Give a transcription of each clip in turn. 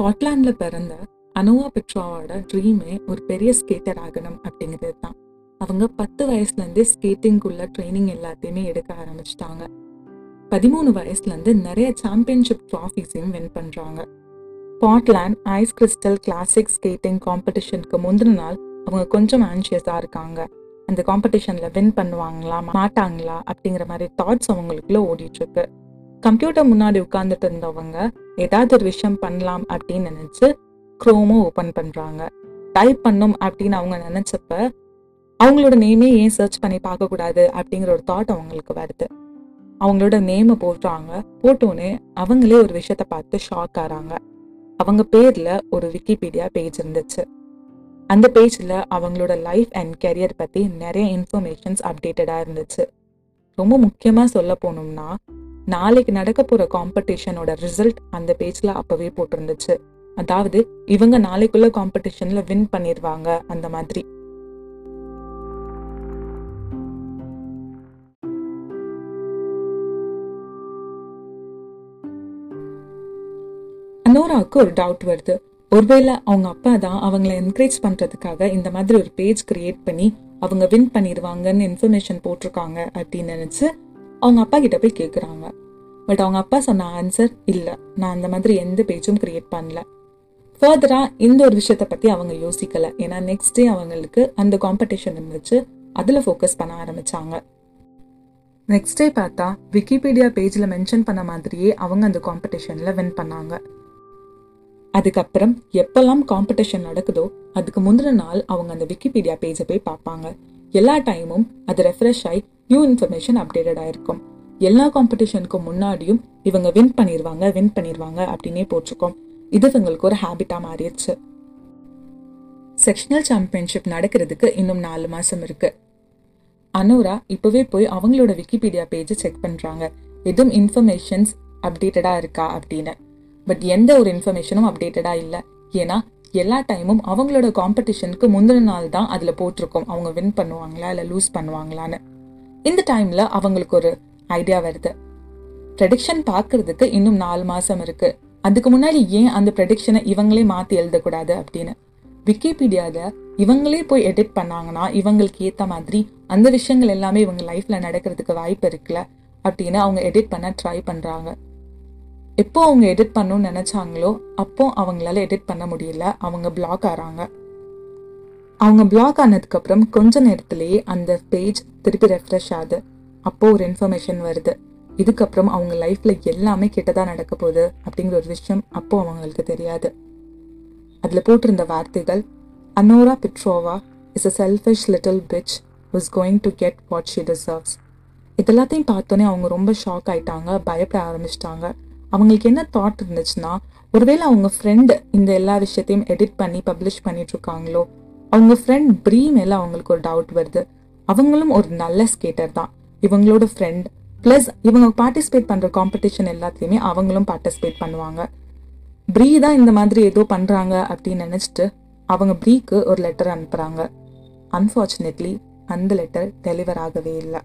ஸ்காட்லாண்டில் பிறந்த அனோவா பெட்ராவோட ட்ரீமே ஒரு பெரிய ஸ்கேட்டர் ஆகணும் அப்படிங்கிறது தான். அவங்க பத்து வயசுலேருந்தே ஸ்கேட்டிங்குள்ள ட்ரைனிங் எல்லாத்தையுமே எடுக்க ஆரம்பிச்சிட்டாங்க. பதிமூணு வயசுலேருந்து நிறைய சாம்பியன்ஷிப் ட்ராஃபீஸையும் வின் பண்ணுறாங்க Scotland ice crystal classic skating காம்படிஷனுக்கு முந்தின நாள் அவங்க கொஞ்சம் ஆன்ஷியஸாக இருக்காங்க. அந்த காம்படிஷனில் வின் பண்ணுவாங்களா மாட்டாங்களா அப்படிங்கிற மாதிரி தாட்ஸ் அவங்களுக்குள்ள ஓடிட்டுருக்கு கம்ப்யூட்டர் முன்னாடி உட்காந்துட்டு இருந்தவங்க ஏதாவது ஒரு விஷயம் பண்ணலாம் அப்படின்னு நினச்சி க்ரோமோ ஓப்பன் பண்ணுறாங்க டைப் பண்ணும் அப்படின்னு அவங்க நினச்சப்ப அவங்களோட நேமே ஏன் சர்ச் பண்ணி பார்க்கக்கூடாது அப்படிங்கிற ஒரு தாட் அவங்களுக்கு வருது. அவங்களோட நேமை போடுறாங்க. போட்டோன்னே அவங்களே ஒரு விஷயத்த பார்த்து ஷாக் ஆகிறாங்க அவங்க பேரில் ஒரு விக்கிபீடியா பேஜ் இருந்துச்சு. அந்த பேஜில் அவங்களோட லைஃப் அண்ட் கெரியர் பற்றி நிறைய இன்ஃபர்மேஷன்ஸ் அப்டேட்டடாக இருந்துச்சு. ரொம்ப முக்கியமாக சொல்ல போனோம்னா நாளைக்கு நடக்க போற காம்படிஷனோட ரிசல்ட் அந்த பேஜ்ல அப்பவே போட்டிருந்துச்சு. அதாவது இவங்க நாளைக்குள்ள காம்படிஷன்ல வின் பண்ணிடுவாங்க அந்த மாதிரி. அனோராவுக்கு ஒரு டவுட் வருது. ஒருவேளை அவங்க அப்பா தான் அவங்கள என்கரேஜ் பண்றதுக்காக இந்த மாதிரி ஒரு பேஜ் கிரியேட் பண்ணி அவங்க வின் பண்ணிடுவாங்கன்னு இன்ஃபர்மேஷன் போட்டிருக்காங்க அப்படின்னு நினைச்சு அவங்க அப்பா கிட்ட போய் கேட்குறாங்க பட் அவங்க அப்பா சொன்ன ஆன்சர் இல்லை. நான் அந்த மாதிரி எந்த பேஜும் கிரியேட் பண்ணல. ஃபர்தரா இந்த ஒரு விஷயத்த பற்றி அவங்க யோசிக்கல. ஏன்னா நெக்ஸ்ட் டே அவங்களுக்கு அந்த காம்படிஷன் இருந்துச்சு. அதில் ஃபோக்கஸ் பண்ண ஆரம்பிச்சாங்க. நெக்ஸ்ட் டே பார்த்தா விக்கிபீடியா பேஜ்ல மென்ஷன் பண்ண மாதிரியே அவங்க அந்த காம்படிஷனில் வின் பண்ணாங்க. அதுக்கப்புறம் எப்பெல்லாம் காம்படிஷன் நடக்குதோ அதுக்கு முந்தின நாள் அவங்க அந்த விக்கிபீடியா பேஜை போய் பார்ப்பாங்க. எல்லா டைமும் அது ரெஃப்ரெஷ் ஆகி நியூ இன்ஃபர்மேஷன் அப்டேட்டட் ஆயிருக்கும். எல்லா காம்படிஷனுக்கு முன்னாடியும் இவங்க வின் பண்ணிடுவாங்க வின் பண்ணிடுவாங்க அப்படின்னே போட்டிருக்கோம். இது இவங்களுக்கு ஒரு ஹேபிட்டாக மாறிடுச்சு. செக்ஷனல் சாம்பியன்ஷிப் நடக்கிறதுக்கு இன்னும் நாலு மாதம் இருக்குது அனோரா இப்போவே போய் அவங்களோட விக்கிபீடியா பேஜை செக் பண்ணுறாங்க எதுவும் இன்ஃபர்மேஷன்ஸ் அப்டேட்டடாக இருக்கா அப்படின்னு. பட் எந்த ஒரு இன்ஃபர்மேஷனும் அப்டேட்டடாக இல்லை. ஏன்னா எல்லா டைமும் அவங்களோட காம்படிஷனுக்கு முந்தின நாள் தான் அதில் போட்டிருக்கோம். அவங்க வின் பண்ணுவாங்களா இல்லை லூஸ் பண்ணுவாங்களான்னு. இந்த டைம்ல அவங்களுக்கு ஒரு ஐடியா வருது. ப்ரெடிக்ஷன் பார்க்கறதுக்கு இன்னும் நாலு மாசம் இருக்கு. அதுக்கு முன்னாடி ஏன் அந்த ப்ரெடிக்ஷனை இவங்களே மாத்தி எழுதக்கூடாது அப்படின்னு? விக்கிபீடியால இவங்களே போய் எடிட் பண்ணாங்கன்னா இவங்களுக்கு ஏத்த மாதிரி அந்த விஷயங்கள் எல்லாமே இவங்க லைஃப்ல நடக்கிறதுக்கு வாய்ப்பு இருக்குல்ல அப்படின்னு அவங்க எடிட் பண்ண ட்ரை பண்றாங்க. எப்போ அவங்க எடிட் பண்ணணும்னு நினைச்சாங்களோ அப்போ அவங்களால எடிட் பண்ண முடியல. அவங்க பிளாக் ஆறாங்க. அவங்க பிளாக் ஆனதுக்கு அப்புறம் கொஞ்ச நேரத்திலேயே அந்த பேஜ் திருப்பி ரெஃப்ரெஷ் ஆகுது. அப்போ ஒரு இன்ஃபர்மேஷன் வருது. இதுக்கப்புறம் அவங்க லைஃப்ல எல்லாமே கெட்டதாக நடக்க போகுது அப்படிங்கிற ஒரு விஷயம் அப்போ அவங்களுக்கு தெரியாது. அதில் போட்டிருந்த வார்த்தைகள் Anora Petrova is a selfish little bitch was going to get what she deserves இதெல்லாத்தையும் பார்த்தோன்னே அவங்க ரொம்ப ஷாக் ஆயிட்டாங்க பயப்பட ஆரம்பிச்சிட்டாங்க. அவங்களுக்கு என்ன தாட் இருந்துச்சுன்னா ஒருவேளை அவங்க ஃப்ரெண்டு இந்த எல்லா விஷயத்தையும் எடிட் பண்ணி பப்ளிஷ் பண்ணிட்டு இருக்காங்களோ அவங்க ஃப்ரெண்ட் ப்ரீ மேலே அவங்களுக்கு ஒரு டவுட் வருது. அவங்களும் ஒரு நல்ல ஸ்கேட்டர் தான். இவங்களோட ஃப்ரெண்ட் ப்ளஸ் இவங்க பார்ட்டிசிபேட் பண்ணுற காம்படிஷன் எல்லாத்தையுமே அவங்களும் பார்ட்டிசிபேட் பண்ணுவாங்க. ப்ரீ தான் இந்த மாதிரி ஏதோ பண்ணுறாங்க அப்படின்னு நினச்சிட்டு அவங்க ப்ரீக்கு ஒரு லெட்டர் அனுப்புகிறாங்க அன்ஃபார்ச்சுனேட்லி அந்த லெட்டர் டெலிவர் ஆகவே இல்லை.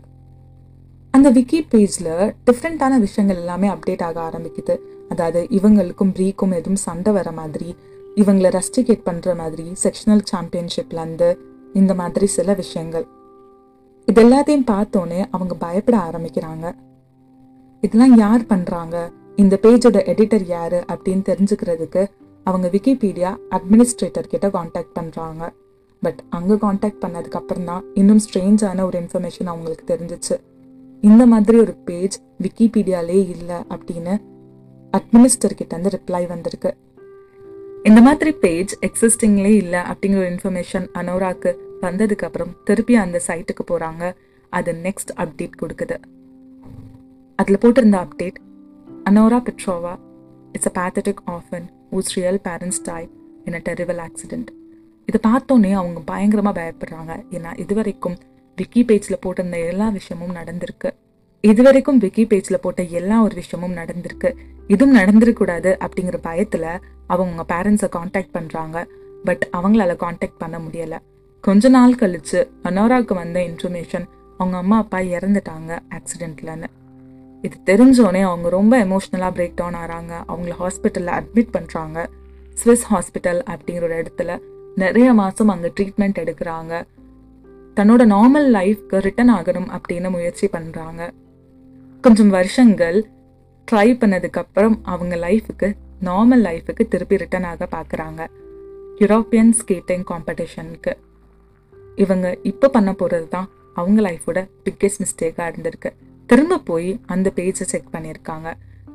அந்த விக்கி பேஜில் டிஃப்ரெண்ட்டான விஷயங்கள் எல்லாமே அப்டேட் ஆக ஆரம்பிக்குது. அதாவது இவங்களுக்கும் ப்ரீக்கும் எதுவும் சண்டை வர மாதிரி இவங்களை ரஸ்டிகேட் பண்ணுற மாதிரி செக்ஷனல் சாம்பியன்ஷிப்லேருந்து இந்த மாதிரி சில விஷயங்கள். இது எல்லாத்தையும் பார்த்தோன்னே அவங்க பயப்பட ஆரம்பிக்கிறாங்க. இதெல்லாம் யார் பண்ணுறாங்க இந்த பேஜோட எடிட்டர் யார்? அப்படின்னு தெரிஞ்சுக்கிறதுக்கு அவங்க விக்கிபீடியா அட்மினிஸ்ட்ரேட்டர் கிட்ட காண்டாக்ட் பண்ணுறாங்க பட் அங்கே காண்டாக்ட் பண்ணதுக்கப்புறம் தான் இன்னும் ஸ்ட்ரேஞ்சான ஒரு இன்ஃபர்மேஷன் அவங்களுக்கு தெரிஞ்சிச்சு. இந்த மாதிரி ஒரு பேஜ் விக்கிபீடியாலே இல்லை அப்படின்னு அட்மினிஸ்டர் கிட்டேருந்து ரிப்ளை வந்திருக்கு. இந்த மாதிரி பேஜ் எக்ஸிஸ்டிங்லே இல்லை அப்படிங்கிற ஒரு இன்ஃபர்மேஷன் அனோராக்கு வந்ததுக்கு அப்புறம் திருப்பி அந்த சைட்டுக்கு போறாங்க. அது நெக்ஸ்ட் அப்டேட் கொடுக்குது. அதில் போட்டிருந்த update Anora Petrova it's a pathetic orphan whose real parents died in a terrible accident இதை பார்த்தோன்னே அவங்க பயங்கரமாக பயப்படுறாங்க. ஏன்னா இதுவரைக்கும் விக்கி பேஜில் போட்டிருந்த எல்லா விஷயமும் நடந்திருக்கு. இதுவரைக்கும் விக்கி பேஜில் போட்ட எல்லா ஒரு விஷயமும் நடந்திருக்கு. இதுவும் நடந்துருக்கூடாது அப்படிங்கிற பயத்தில் அவங்க பேரண்ட்ஸை காண்டாக்ட் பண்ணுறாங்க பட் அவங்களால காண்டாக்ட் பண்ண முடியலை. கொஞ்ச நாள் கழிச்சு அனோராவுக்கு வந்த இன்ஃபர்மேஷன் அவங்க அம்மா அப்பா இறந்துட்டாங்க ஆக்சிடெண்ட்லன்னு இது தெரிஞ்சோடனே அவங்க ரொம்ப எமோஷ்னலாக பிரேக் டவுன் ஆகிறாங்க அவங்கள ஹாஸ்பிட்டலில் அட்மிட் பண்ணுறாங்க ஸ்விஸ் ஹாஸ்பிட்டல் அப்படிங்கிற ஒரு இடத்துல நிறைய மாதம் அங்கே ட்ரீட்மெண்ட் எடுக்கிறாங்க. தன்னோட நார்மல் லைஃப்க்கு ரிட்டர்ன் ஆகணும் அப்படின்னு முயற்சி பண்ணுறாங்க கொஞ்சம் வருஷங்கள் ட்ரை பண்ணதுக்கப்புறம் அவங்க லைஃபுக்கு நார்மல் லைஃபுக்கு திருப்பி ரிட்டர்ன் ஆக பார்க்குறாங்க யூரோப்பியன் ஸ்கேட்டிங் காம்படிஷனுக்கு இவங்க இப்போ பண்ண போகிறது தான் அவங்க லைஃபோட பிக்கெஸ்ட் மிஸ்டேக்காக இருந்திருக்கு. திரும்ப போய் அந்த பேஜை செக் பண்ணியிருக்காங்க.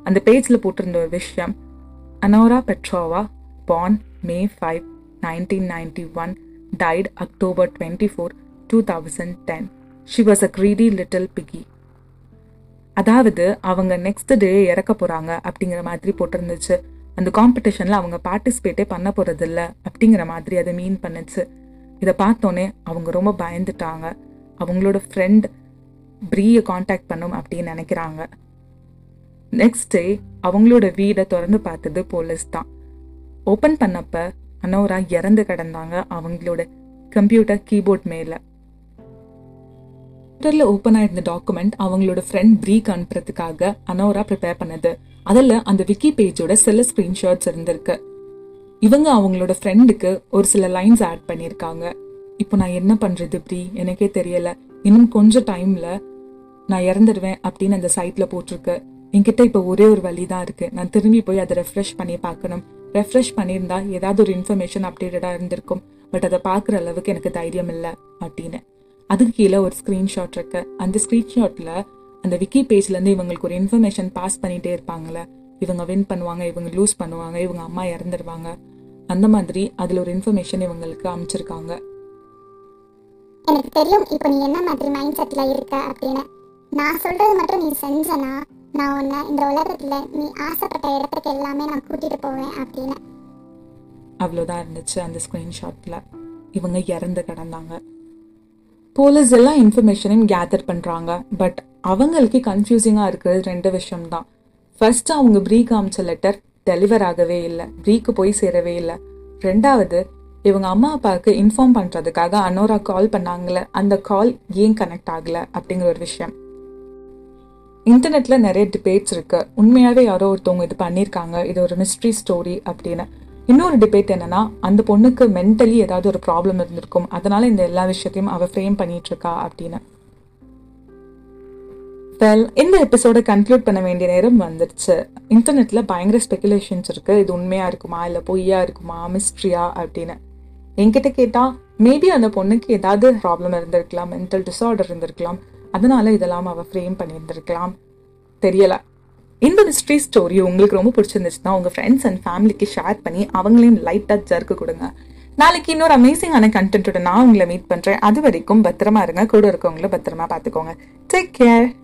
அந்த பேஜில் போட்டிருந்த ஒரு விஷயம் Anora Petrova born May five nineteen ninety one died October twenty four two thousand ten she was a greedy little piggy அதாவது அவங்க நெக்ஸ்ட் டே இறக்க போகிறாங்க அப்படிங்கிற மாதிரி போட்டிருந்துச்சு. அந்த காம்படிஷனில் அவங்க பார்ட்டிசிபேட்டே பண்ண போகிறதில்ல அப்படிங்கிற மாதிரி அதை மீன் பண்ணுச்சு. இதை பார்த்தோன்னே அவங்க ரொம்ப பயந்துட்டாங்க. அவங்களோட ஃப்ரெண்ட் ப்ரீயை காண்டாக்ட் பண்ணும் அப்படின்னு நினைக்கிறாங்க. நெக்ஸ்ட் டே அவங்களோட வீடை திறந்து பார்த்தது போலீஸ் தான். ஓப்பன் பண்ணப்ப அனோரா இறந்து கிடந்தாங்க அவங்களோட கம்ப்யூட்டர் கீபோர்ட் மேலே. கம்ப்யூட்டரில் ஓப்பன் ஆயிருந்த டாக்குமெண்ட் அவங்களோட ஃப்ரெண்ட் ப்ரீக் அனுப்புறதுக்காக அனோரா ப்ரிப்பேர் பண்ணது. அதில் அந்த விக்கி பேஜோட சில ஸ்க்ரீன்ஷாட்ஸ் இருந்திருக்கு. இவங்க அவங்களோட ஃப்ரெண்டுக்கு ஒரு சில லைன்ஸ் ஆட் பண்ணியிருக்காங்க. இப்போ நான் என்ன பண்ணுறது இப்படி? எனக்கே தெரியல. இன்னும் கொஞ்சம் டைமில் நான் இறந்துடுவேன் அப்படின்னு அந்த சைட்டில் போட்டிருக்கு. என்கிட்ட இப்போ ஒரே ஒரு வழி தான் இருக்குது நான் திரும்பி போய் அதை ரெஃப்ரெஷ் பண்ணி பார்க்கணும். ரெஃப்ரெஷ் பண்ணியிருந்தா ஏதாவது ஒரு இன்ஃபர்மேஷன் அப்டேட்டடாக இருந்திருக்கும். பட் அதை பார்க்குற அளவுக்கு எனக்கு தைரியம் இல்லை அப்படின்னு. அதுக்கு கீழே ஒரு ஸ்க்ரீன்ஷாட் இருக்கு. அந்த ஸ்க்ரீன்ஷாட்டில் அந்த விக்கி பேஜ்லேருந்து இவங்களுக்கு ஒரு இன்ஃபர்மேஷன் பாஸ் பண்ணிகிட்டே இருப்பாங்கல்ல. இவங்க வின் பண்ணுவாங்க இவங்க லூஸ் பண்ணுவாங்க இவங்க அம்மா இறந்துடுவாங்க அந்த மாதிரி அதில் ஒரு இன்ஃபர்மேஷன் இவங்களுக்கு அமைச்சிருக்காங்க. எனக்கு தெரியும் இப்போ நீ என்ன மாதிரி மைண்ட் செட்டில் இருக்க அப்படின்னு. நான் சொல்றது மட்டும் நீ செஞ்சனா நான் உன்னை இந்த உலகத்துல நீ ஆசைப்பட்ட இடத்துக்கு எல்லாமே நான் கூட்டிட்டு போவேன் அப்படின்னு. அவ்வளோதான் இருந்துச்சு அந்த ஸ்க்ரீன்ஷாட்டில் இவங்க இறந்து கிடந்தாங்க. போலீஸ் எல்லாம் இன்ஃபர்மேஷனையும் கேதர் பண்ணுறாங்க பட் அவங்களுக்கு கன்ஃபியூசிங்காக இருக்கிறது ரெண்டு விஷயம்தான். ஃபர்ஸ்ட் அவங்க ப்ரீ காமிச்ச லெட்டர் டெலிவர் ஆகவே இல்லை ரீக்கு போய் சேரவே இல்லை. ரெண்டாவது இவங்க அம்மா அப்பாவுக்கு இன்ஃபார்ம் பண்ணுறதுக்காக அனோரா கால் பண்ணாங்களே அந்த கால் ஏன் கனெக்ட் ஆகலை அப்படிங்கிற ஒரு விஷயம். இன்டர்நெட்டில் நிறைய டிபேட்ஸ் இருக்குது உண்மையாகவே யாரோ ஒருத்தவங்க இது பண்ணியிருக்காங்க இது ஒரு மிஸ்ட்ரி ஸ்டோரி அப்படின்னு. இன்னொரு டிபேட் என்னன்னா அந்த பொண்ணுக்கு மென்டலி ஏதாவது ஒரு ப்ராப்ளம் இருந்திருக்கும். அதனால இந்த எல்லா விஷயத்தையும் அவள் ஃப்ரேம் பண்ணிட்டு இருக்கா அப்படின்னு. வெல் இந்த எபிசோடை கன்க்ளூட் பண்ண வேண்டிய நேரம் வந்துருச்சு இன்டர்நெட்டில் பயங்கர ஸ்பெகுலேஷன்ஸ் இருக்கு. இது உண்மையா இருக்குமா? இல்லை பொய்யா இருக்குமா? மிஸ்ட்ரியா அப்படின்னு. என்கிட்ட கேட்டால் மேபி அந்த பொண்ணுக்கு ஏதாவது ப்ராப்ளம் இருந்திருக்கலாம் மென்டல் டிஸார்டர் இருந்திருக்கலாம். அதனால இதெல்லாம் அவள் ஃப்ரேம் பண்ணியிருந்திருக்கலாம். தெரியல. இந்த மிஸ்ட்ரி ஸ்டோரி உங்களுக்கு ரொம்ப பிடிச்சிருந்துச்சுன்னா உங்கள் ஃப்ரெண்ட்ஸ் அண்ட் ஃபேமிலிக்கு ஷேர் பண்ணி அவங்களையும் லைட்டாக ஜர்க்கு கொடுங்க. நாளைக்கு இன்னொரு அமேசிங்கான கண்டென்ட்டோட நான் உங்களை மீட் பண்ணுறேன் அது வரைக்கும் பத்திரமா இருங்க. கூட இருக்கவங்கள பத்திரமா பார்த்துக்கோங்க. Take care